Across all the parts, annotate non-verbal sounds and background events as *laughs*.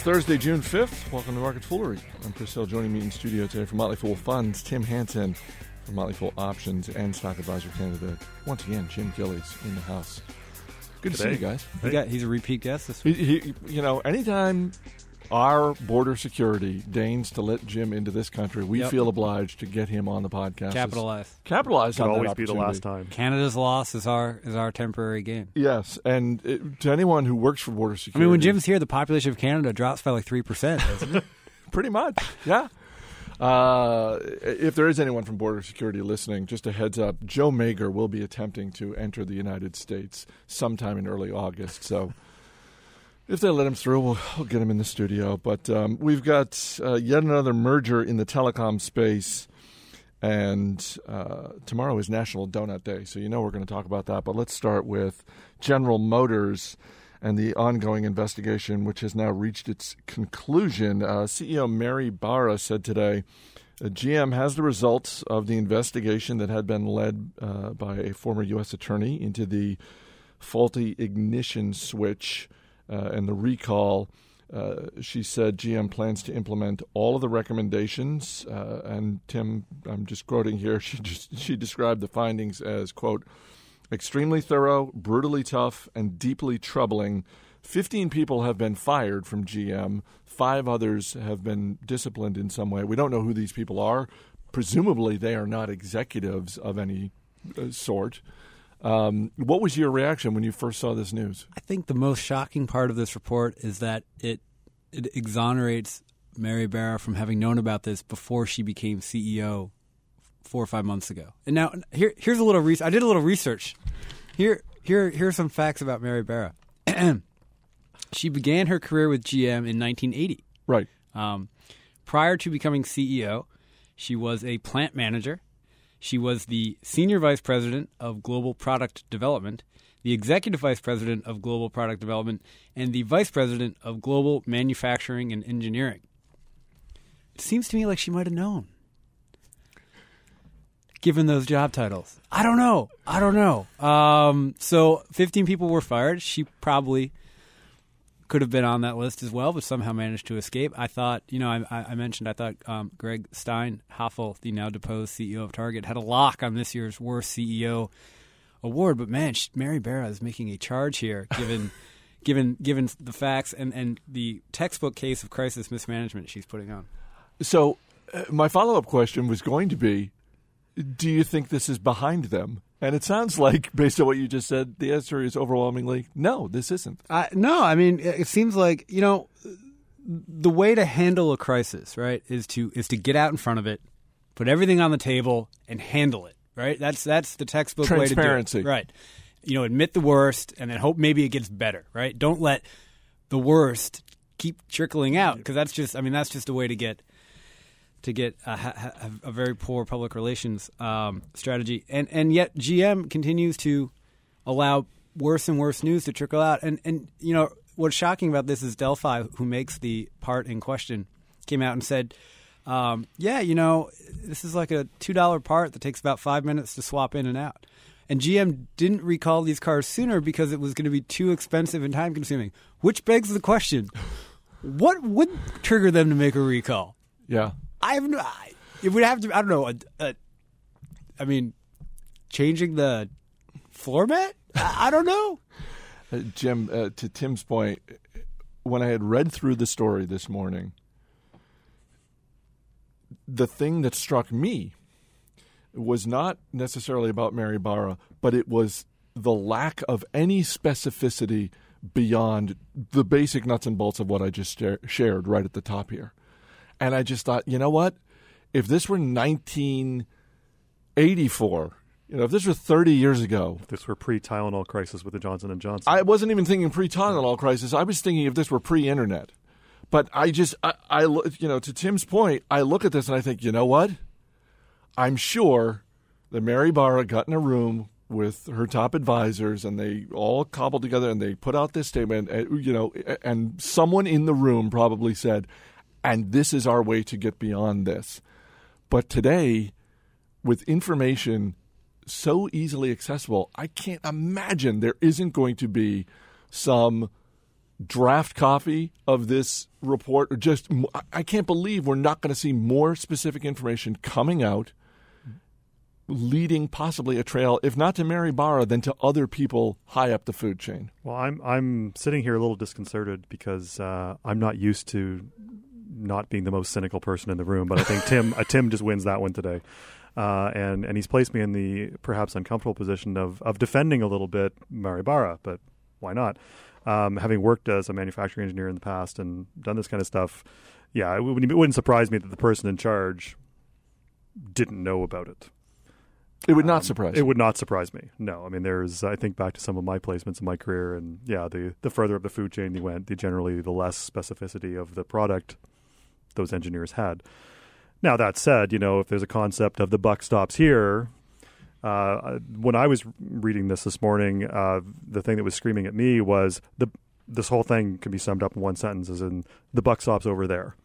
It's Thursday, June 5th. Welcome to Market Foolery. I'm Chris Hill. Joining me in studio today from Motley Fool Funds, Tim Hanson from Motley Fool Options and Stock Advisor Canada. Once again, Jim Gillies in the house. Good to see you guys. He got, he's a repeat guest this He, week. he, you know, anytime our border security deigns to let Jim into this country, we Yep. feel obliged to get him on the podcast. Capitalize. Capitalize Could on that always be the last time. Canada's loss is our is our temporary gain. Yes, and it, to anyone who works for border security, I mean, when Jim's here, the population of Canada drops by like three percent. *laughs* Pretty much, yeah. Uh, if there is anyone from border security listening, just a heads up: Joe Magyer will be attempting to enter the United States sometime in early August. So, if they let him through, we'll, we'll get him in the studio. But um, we've got uh, yet another merger in the telecom space, and uh, tomorrow is National Donut Day, so you know we're going to talk about that. But let's start with General Motors and the ongoing investigation, which has now reached its conclusion. Uh, CEO Mary Barra said today uh, GM has the results of the investigation that had been led uh, by a former U.S. attorney into the faulty ignition switch and the recall. Uh, she said GM plans to implement all of the recommendations. Uh, and Tim, I'm just quoting here. *laughs* She just she described the findings as quote extremely thorough, brutally tough, and deeply troubling. 15 people have been fired from GM. Five others have been disciplined in some way. We don't know who these people are. Presumably, they are not executives of any uh, sort. Um, what was your reaction when you first saw this news? I think the most shocking part of this report is that it it exonerates Mary Barra from having known about this before she became CEO four or five months ago. And now here here's a little research. I did a little research. Here here here are some facts about Mary Barra. *clears throat* she began her career with GM in 1980. Right. Um, prior to becoming CEO, she was a plant manager. She was the senior vice president of global product development, the executive vice president of global product development, and the vice president of global manufacturing and engineering. It seems to me like she might have known, given those job titles. I don't know. I don't know. Um, so, 15 people were fired. She probably could have been on that list as well, but somehow managed to escape. I thought, you know, I, I mentioned I thought um, Gregg Steinhafel, the now deposed CEO of Target, had a lock on this year's worst CEO award. But man, Mary Barra is making a charge here, given *laughs* given given the facts and, and the textbook case of crisis mismanagement she's putting on. So, uh, my follow up question was going to be Do you think this is behind them? And it sounds like, *laughs* based on what you just said, the answer is overwhelmingly no, this isn't. Uh, no, I mean, it seems like you know, the way to handle a crisis, right, is to is to get out in front of it, put everything on the table, and handle it. Right. That's that's the textbook way to do Transparency. it. Right. You know, admit the worst, and then hope maybe it gets better. Right. Don't let the worst keep trickling out because that's just. I mean, that's just a way to get to get a, a very poor public relations um, strategy, and and yet GM continues to allow worse and worse news to trickle out. And and you know what's shocking about this is Delphi, who makes the part in question, came out and said, um, "Yeah, you know, this is like a two dollar part that takes about five minutes to swap in and out." And GM didn't recall these cars sooner because it was going to be too expensive and time consuming. Which begs the question: *laughs* What would trigger them to make a recall? Yeah. I have no. It would have to. I don't know. A, a, I mean, changing the floor mat. I, I don't know. Uh, Jim, uh, to Tim's point, when I had read through the story this morning, the thing that struck me was not necessarily about Mary Barra, but it was the lack of any specificity beyond the basic nuts and bolts of what I just share- shared right at the top here. And I just thought, you know what? If this were 1984, you know, if this were 30 years ago, This were pre-Tylenol crisis with the Johnson and Johnson. I wasn't even thinking pre-Tylenol crisis. I was thinking if this were pre-internet. But I just, I, I, look- you know, to Tim's point, I look at this and I think, you know what? I'm sure that Mary Barra got in a room with her top advisors and they all cobbled together and they put out this statement, and, you know, and someone in the room probably said, and this is our way to get beyond this. But today, with information so easily accessible, I can't imagine there isn't going to be some draft copy of this report, or just I can't believe we're not going to see more specific information coming out, leading possibly a trail, if not to Mary Barra, then to other people high up the food chain. Well, I'm I'm sitting here a little disconcerted because uh, I'm not used to not being the most cynical person in the room, but I think Tim uh, Tim just wins that one today. Uh, and and he's placed me in the perhaps uncomfortable position of of defending a little bit Mary Barra, but why not? Um, having worked as a manufacturing engineer in the past and done this kind of stuff, yeah, it, would, it wouldn't surprise me that the person in charge didn't know about it. It would not um, surprise. It would not surprise me. No, I mean, there's. I think back to some of my placements in my career, and yeah, the the further up the food chain you went, the generally the less specificity of the product those engineers had. Now that said, you know, if there's a concept of the buck stops here, uh, when I was reading this this morning, uh, the thing that was screaming at me was the this whole thing can be summed up in one sentence: "Is in the buck stops over there.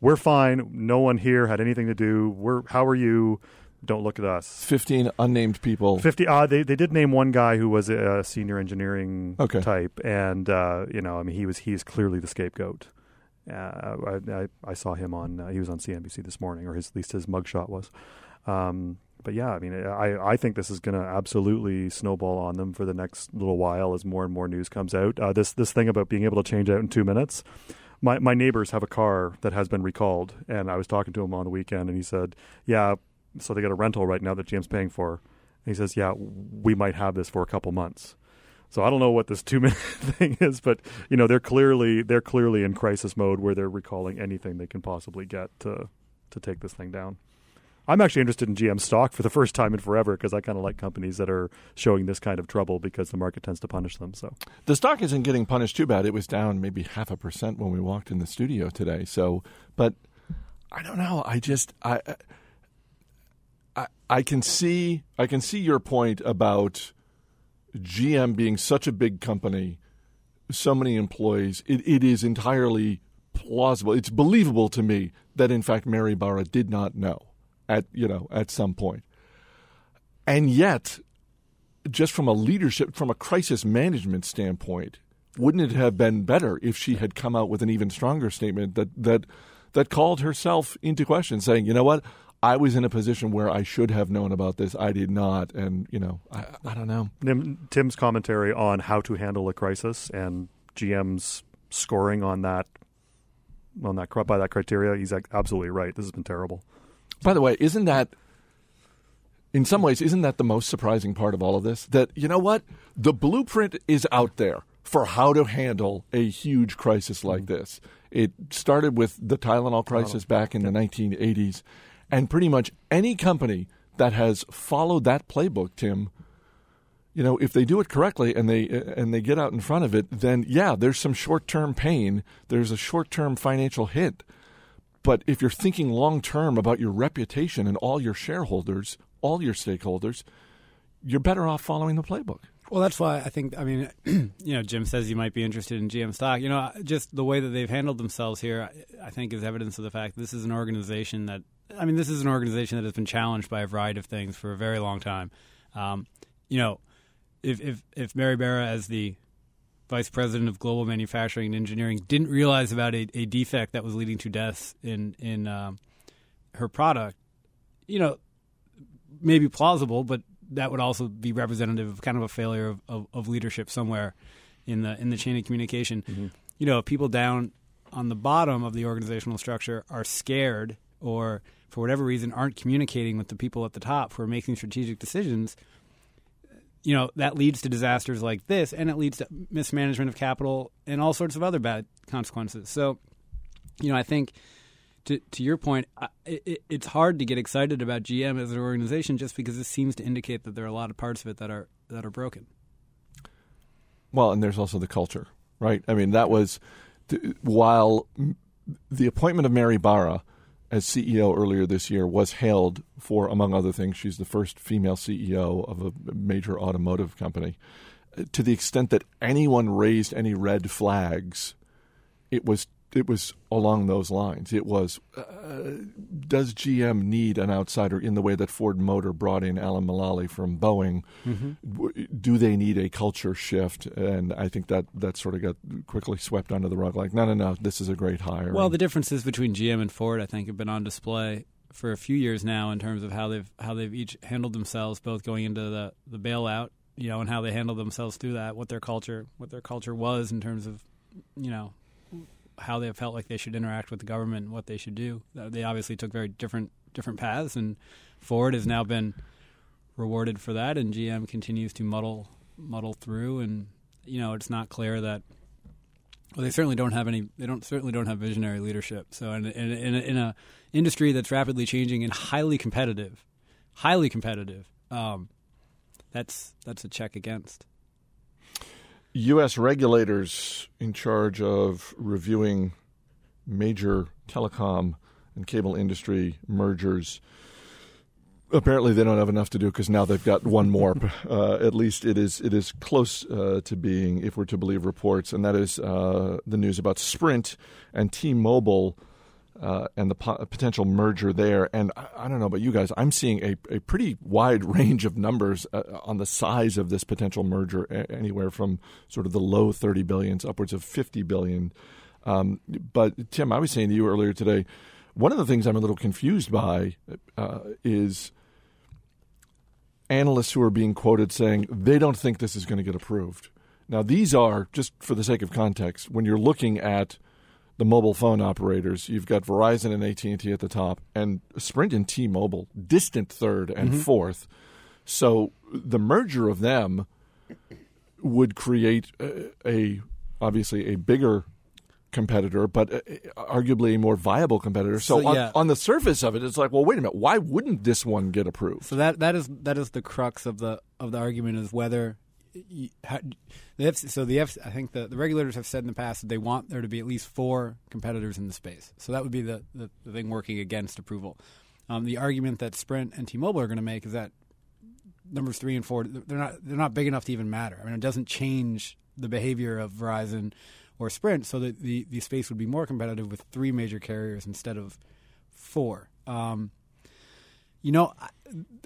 We're fine. No one here had anything to do. We're how are you? Don't look at us. Fifteen unnamed people. Fifty. Uh, they they did name one guy who was a senior engineering okay. type, and uh, you know, I mean, he was he's clearly the scapegoat. Uh, I, I, saw him on. Uh, he was on CNBC this morning, or his, at least his mugshot was. Um, but yeah, I mean, I, I think this is going to absolutely snowball on them for the next little while as more and more news comes out. Uh, this this thing about being able to change out in two minutes. My my neighbors have a car that has been recalled, and I was talking to him on the weekend, and he said, "Yeah, so they got a rental right now that Jim's paying for." And he says, "Yeah, we might have this for a couple months." So I don't know what this two minute *laughs* thing is, but you know they're clearly they're clearly in crisis mode where they're recalling anything they can possibly get to to take this thing down. I'm actually interested in GM stock for the first time in forever because I kind of like companies that are showing this kind of trouble because the market tends to punish them. So the stock isn't getting punished too bad. It was down maybe half a percent when we walked in the studio today. So, but I don't know. I just I I, I can see I can see your point about GM being such a big company, so many employees, it, it is entirely plausible. It's believable to me that in fact Mary Barra did not know at you know at some point. And yet, just from a leadership, from a crisis management standpoint, wouldn't it have been better if she had come out with an even stronger statement that that that called herself into question, saying, "You know what? I was in a position where I should have known about this. I did not, and you know, I, I don't know. Tim's commentary on how to handle a crisis and GM's scoring on that on that by that criteria, he's absolutely right. This has been terrible. By the way, isn't that in some ways isn't that the most surprising part of all of this? That you know what, the blueprint is out there for how to handle a huge crisis like mm-hmm. this. It started with the Tylenol crisis back in the 1980s and pretty much any company that has followed that playbook, Tim, you know, if they do it correctly and they and they get out in front of it, then yeah, there's some short-term pain, there's a short-term financial hit. But if you're thinking long-term about your reputation and all your shareholders, all your stakeholders, you're better off following the playbook. Well, that's why I think. I mean, *clears throat* you know, Jim says you might be interested in GM stock. You know, just the way that they've handled themselves here, I think, is evidence of the fact this is an organization that I mean, this is an organization that has been challenged by a variety of things for a very long time. Um, you know, if, if if Mary Barra, as the vice president of global manufacturing and engineering, didn't realize about a, a defect that was leading to deaths in in um, her product, you know, maybe plausible, but that would also be representative of kind of a failure of, of, of leadership somewhere in the in the chain of communication. Mm-hmm. You know, people down on the bottom of the organizational structure are scared or for whatever reason aren't communicating with the people at the top who are making strategic decisions, you know, that leads to disasters like this and it leads to mismanagement of capital and all sorts of other bad consequences. So, you know, I think to to your point, it, it's hard to get excited about GM as an organization just because it seems to indicate that there are a lot of parts of it that are that are broken. Well, and there's also the culture, right? I mean, that was while the appointment of Mary Barra as CEO earlier this year was hailed for, among other things, she's the first female CEO of a major automotive company. Uh, to the extent that anyone raised any red flags, it was it was along those lines. It was, uh, does GM need an outsider in the way that Ford Motor brought in Alan Mulally from Boeing? Mm-hmm. Do they need a culture shift? And I think that that sort of got quickly swept under the rug. Like, no, no, no, this is a great hire. Well, the differences between GM and Ford, I think, have been on display for a few years now in terms of how they've how they've each handled themselves, both going into the the bailout, you know, and how they handled themselves through that, what their culture what their culture was in terms of, you know how they felt like they should interact with the government and what they should do. They obviously took very different different paths, and Ford has now been rewarded for that, and GM continues to muddle muddle through. And you know, it's not clear that. Well, they certainly don't have any. They don't certainly don't have visionary leadership. So, in in, in, a, in a industry that's rapidly changing and highly competitive, highly competitive, um, that's that's a check against. U.S. regulators in charge of reviewing major telecom and cable industry mergers. Apparently, they don't have enough to do because now they've got one more. *laughs* uh, at least it is it is close uh, to being, if we're to believe reports, and that is uh, the news about Sprint and T-Mobile uh, and the po- potential merger there. And I, I, don't know about you guys, I'm seeing a, a pretty wide *laughs* range of numbers uh, on the size of this potential merger, a- anywhere from sort of the low 30 billions upwards of 50 billion. Um, but Tim, I was saying to you earlier today, one of the things I'm a little confused by uh, is analysts who are being quoted saying they don't think this is going to get approved. Now, these are, just for the sake of context, when you're looking at – the mobile phone operators. You've got Verizon and AT and T at the top, and Sprint and T-Mobile distant third and mm-hmm. fourth. So the merger of them would create a, a obviously a bigger competitor, but arguably a more viable competitor. So, so yeah. on, on, the surface of it, it's like, well, wait a minute, why wouldn't this one get approved? So that that is that is the crux of the of the argument is whether the so the F, I think the, the regulators have said in the past that they want there to be at least four competitors in the space. So that would be the, the, the thing working against approval. Um, the argument that Sprint and T-Mobile are going to make is that numbers three and four they're not they're not big enough to even matter. I mean, it doesn't change the behavior of Verizon or Sprint, so that the the space would be more competitive with three major carriers instead of four. Um, you know,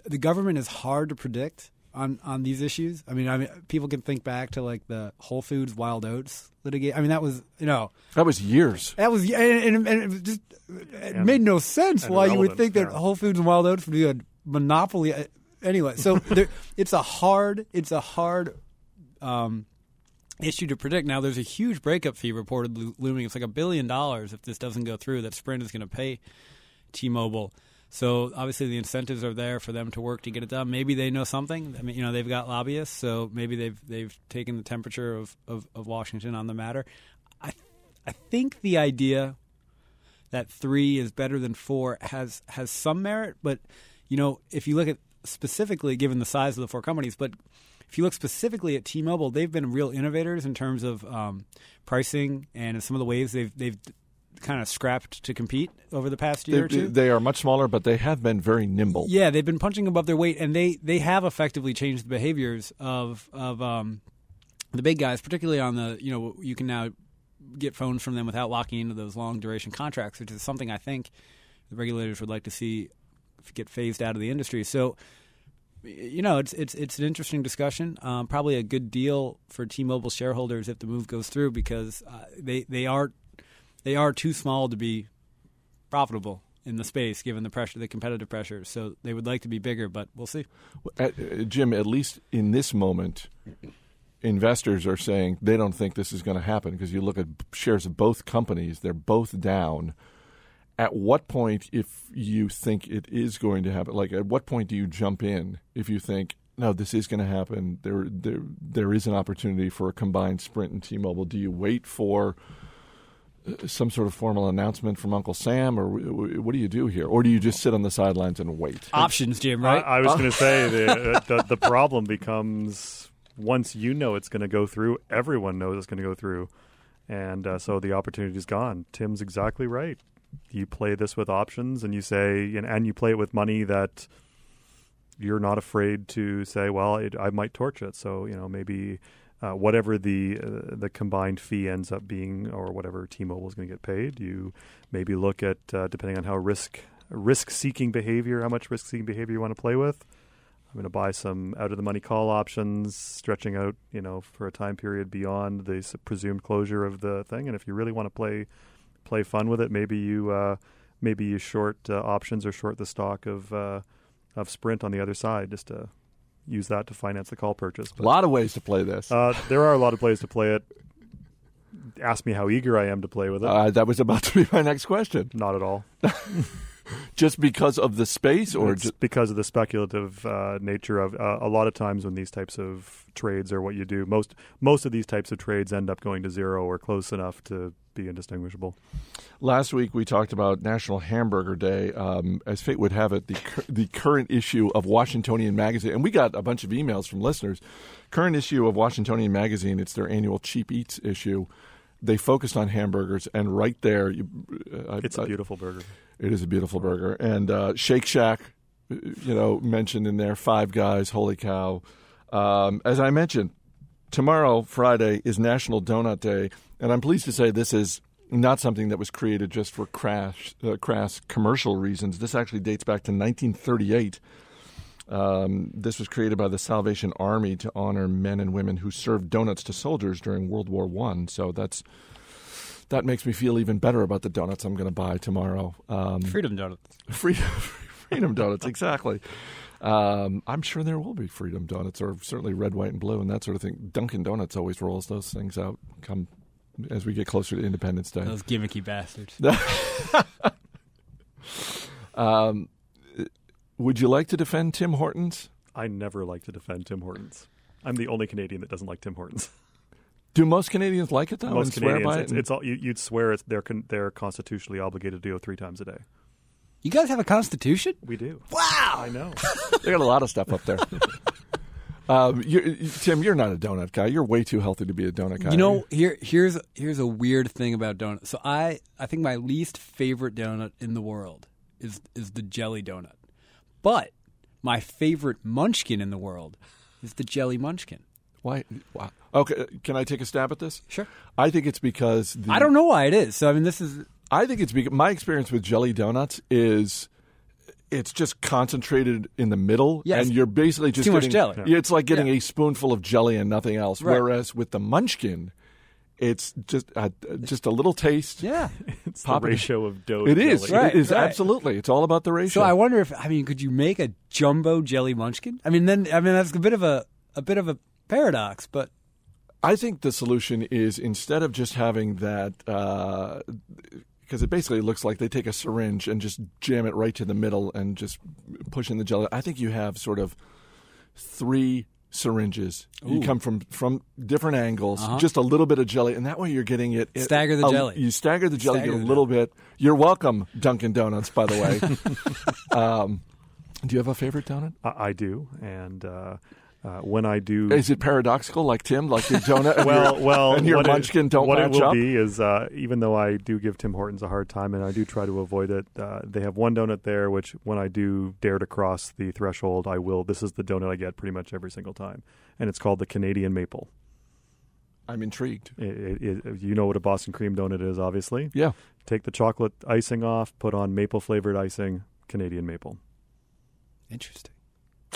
the government is hard to predict on on these issues. I mean, I mean, people can think back to like the Whole Foods Wild Oats litigation. I mean, that was you know that was years. That was and, and, and it just it and, made no sense why you would think that. Whole Foods and Wild Oats would be a monopoly. Uh, anyway, so *laughs* there, it's a hard it's a hard um, issue to predict. Now, there's a huge breakup fee reported looming. It's like a billion dollars if this doesn't go through. That Sprint is going to pay T-Mobile. So obviously the incentives are there for them to work to get it done. Maybe they know something. I mean, you know, they've got lobbyists, so maybe they've they've taken the temperature of, of, of Washington on the matter. I I think the idea that three is better than four has has some merit, but you know, if you look at specifically given the size of the four companies, but if you look specifically at T-Mobile, they've been real innovators in terms of um, pricing and in some of the ways they've they've kind of scrapped to compete over the past year they, or two. They are much smaller, but they have been very nimble. Yeah, they've been punching above their weight, and they they have effectively changed the behaviors of of um, the big guys, particularly on the you know you can now get phones from them without locking into those long duration contracts, which is something I think the regulators would like to see get phased out of the industry. So you know, it's it's it's an interesting discussion. Um, probably a good deal for T-Mobile shareholders if the move goes through because uh, they they are they are too small to be profitable in the space given the pressure, the competitive pressure. So they would like to be bigger, but we'll see. Uh, Jim, at least in this moment, investors are saying they don't think this is going to happen because you look at shares of both companies; they're both down. At what point, if you think it is going to happen, like at what point do you jump in if you think no, this is going to happen? There, there, there is an opportunity for a combined Sprint and T-Mobile. Do you wait for some sort of formal announcement from Uncle Sam, or what do you do here, or do you just sit on the sidelines and wait? Options, Jim. Right? I, I was going *laughs* to say the, the, the problem becomes once you know it's going to go through, everyone knows it's going to go through, and uh, so the opportunity is gone. Tim's exactly right. You play this with options, and you say, and, and you play it with money that you're not afraid to say, well, it, I might torch it. So you know maybe uh, whatever the uh, the combined fee ends up being, or whatever T-Mobile is going to get paid, you maybe look at uh, depending on how risk risk seeking behavior, how much risk seeking behavior you want to play with. I'm going to buy some out of the money call options, stretching out, you know, for a time period beyond the presumed closure of the thing. And if you really want to play play fun with it, maybe you uh, maybe you short uh, options or short the stock of uh, of Sprint on the other side, just to use that to finance the call purchase. But, a lot of ways to play this. Uh, there are a lot of ways to play it. Ask me how eager I am to play with it. Uh, that was about to be my next question. Not at all. *laughs* *laughs* just because of the space, or just because of the speculative uh, nature of uh, a lot of times when these types of trades are what you do. Most most of these types of trades end up going to zero or close enough to be indistinguishable. Last week we talked about National Hamburger Day. Um, as fate would have it, the the current issue of Washingtonian Magazine, and we got a bunch of emails from listeners. Current issue of Washingtonian Magazine, it's their annual Cheap Eats issue. They focused on hamburgers, and right there, you, uh, it's a beautiful burger. It is a beautiful burger, and uh, Shake Shack, you know, mentioned in there. Five Guys, holy cow! Um, as I mentioned, tomorrow, Friday, is National Donut Day, and I'm pleased to say this is not something that was created just for crash, uh, crass commercial reasons. This actually dates back to 1938. Um, this was created by the Salvation Army to honor men and women who served donuts to soldiers during World War One. So that's that makes me feel even better about the donuts I'm going to buy tomorrow. Um, freedom donuts. *laughs* Freedom, freedom donuts, exactly. Um, I'm sure there will be freedom donuts, or certainly red, white, and blue, and that sort of thing. Dunkin' Donuts always rolls those things out come as we get closer to Independence Day. Those gimmicky bastards. *laughs* um, would you like to defend Tim Hortons? I never like to defend Tim Hortons. I'm the only Canadian that doesn't like Tim Hortons. *laughs* Do most Canadians like it though? Most Canadians, it it's, it's all, you, would swear it's, they're con, they're constitutionally obligated to do it three times a day. You guys have a constitution? We do. Wow, I know. *laughs* they got a lot of stuff up there. *laughs* um, you're, Tim, you're not a donut guy. You're way too healthy to be a donut guy. You know, here here's here's a weird thing about donuts. So I I think my least favorite donut in the world is is the jelly donut, but my favorite munchkin in the world is the jelly munchkin. Why? Wow. Okay, uh, can I take a stab at this? Sure. I think it's because the, I don't know why it is. So I mean, this is. I think it's because my experience with jelly donuts is it's just concentrated in the middle, yes. and you're basically just too getting, much jelly. It's like getting yeah. a spoonful of jelly and nothing else. Right. Whereas with the Munchkin, it's just a, just a little taste. Yeah, *laughs* it's the ratio of dough. It is. Right, it is right. absolutely. It's all about the ratio. So I wonder if I mean, could you make a jumbo jelly Munchkin? I mean, then I mean that's a bit of a a bit of a paradox, but I think the solution is instead of just having that, because uh, it basically looks like they take a syringe and just jam it right to the middle and just push in the jelly. I think you have sort of three syringes. Ooh. You come from from different angles, uh-huh. just a little bit of jelly, and that way you're getting it. it stagger the a, jelly. You stagger the jelly, stagger get a little bit. You're welcome, Dunkin' Donuts. By the way, *laughs* um, do you have a favorite donut? I, I do, and. Uh, uh, when I do, is it paradoxical, like Tim, like your donut? *laughs* well, your, well, and your munchkin it, don't What match it will up? be is, uh, even though I do give Tim Hortons a hard time, and I do try to avoid it, uh, they have one donut there, which when I do dare to cross the threshold, I will. This is the donut I get pretty much every single time, and it's called the Canadian Maple. I'm intrigued. It, it, it, you know what a Boston cream donut is, obviously. Yeah. Take the chocolate icing off, put on maple flavored icing, Canadian maple. Interesting.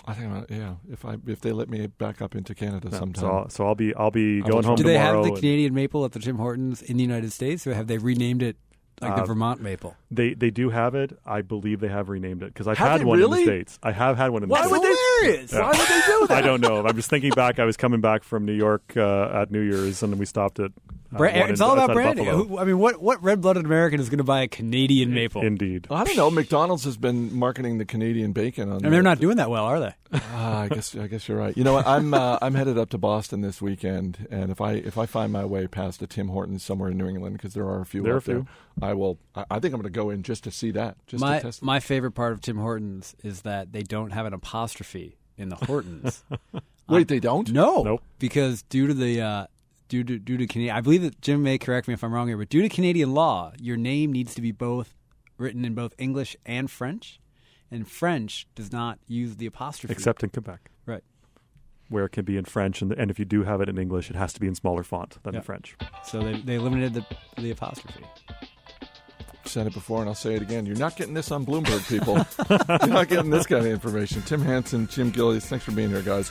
I think, uh, yeah. If I if they let me back up into Canada yeah, sometime, so I'll, so I'll be I'll be going home. Do they have the Canadian maple at the Tim Hortons in the United States, or have they renamed it like uh, the Vermont maple? They they do have it. I believe they have renamed it because I've have had one really? in the states. I have had one in Why the states. Why would they? Yeah. Why would they do that? *laughs* I don't know. I'm just thinking back. I was coming back from New York uh, at New Year's, and we stopped at. Uh, Bra- it's in, all about branding. Who, I mean, what what red blooded American is going to buy a Canadian maple? Indeed. I don't know. McDonald's has been marketing the Canadian bacon on, and they're not doing that well, are they? Uh, I guess I guess you're right. You know what? I'm uh, I'm headed up to Boston this weekend, and if I if I find my way past a Tim Hortons somewhere in New England, because there are a few there are a few. there, I will. I, I think I'm going to go in just to see that. Just my to test my favorite part of Tim Hortons is that they don't have an apostrophe in the Hortons. *laughs* *laughs* Wait, um, they don't? No, nope. Because due to the uh, due to due to Canadian, I believe that Jim may correct me if I'm wrong here, but due to Canadian law, your name needs to be both written in both English and French, and French does not use the apostrophe except in Quebec. Right. where it can be in French, and, and if you do have it in English, it has to be in smaller font than Yeah. in French. So they they eliminated the the apostrophe. said it before and I'll say it again. You're not getting this on Bloomberg, people. *laughs* You're not getting this kind of information. Tim Hanson, Jim Gillies, thanks for being here, guys.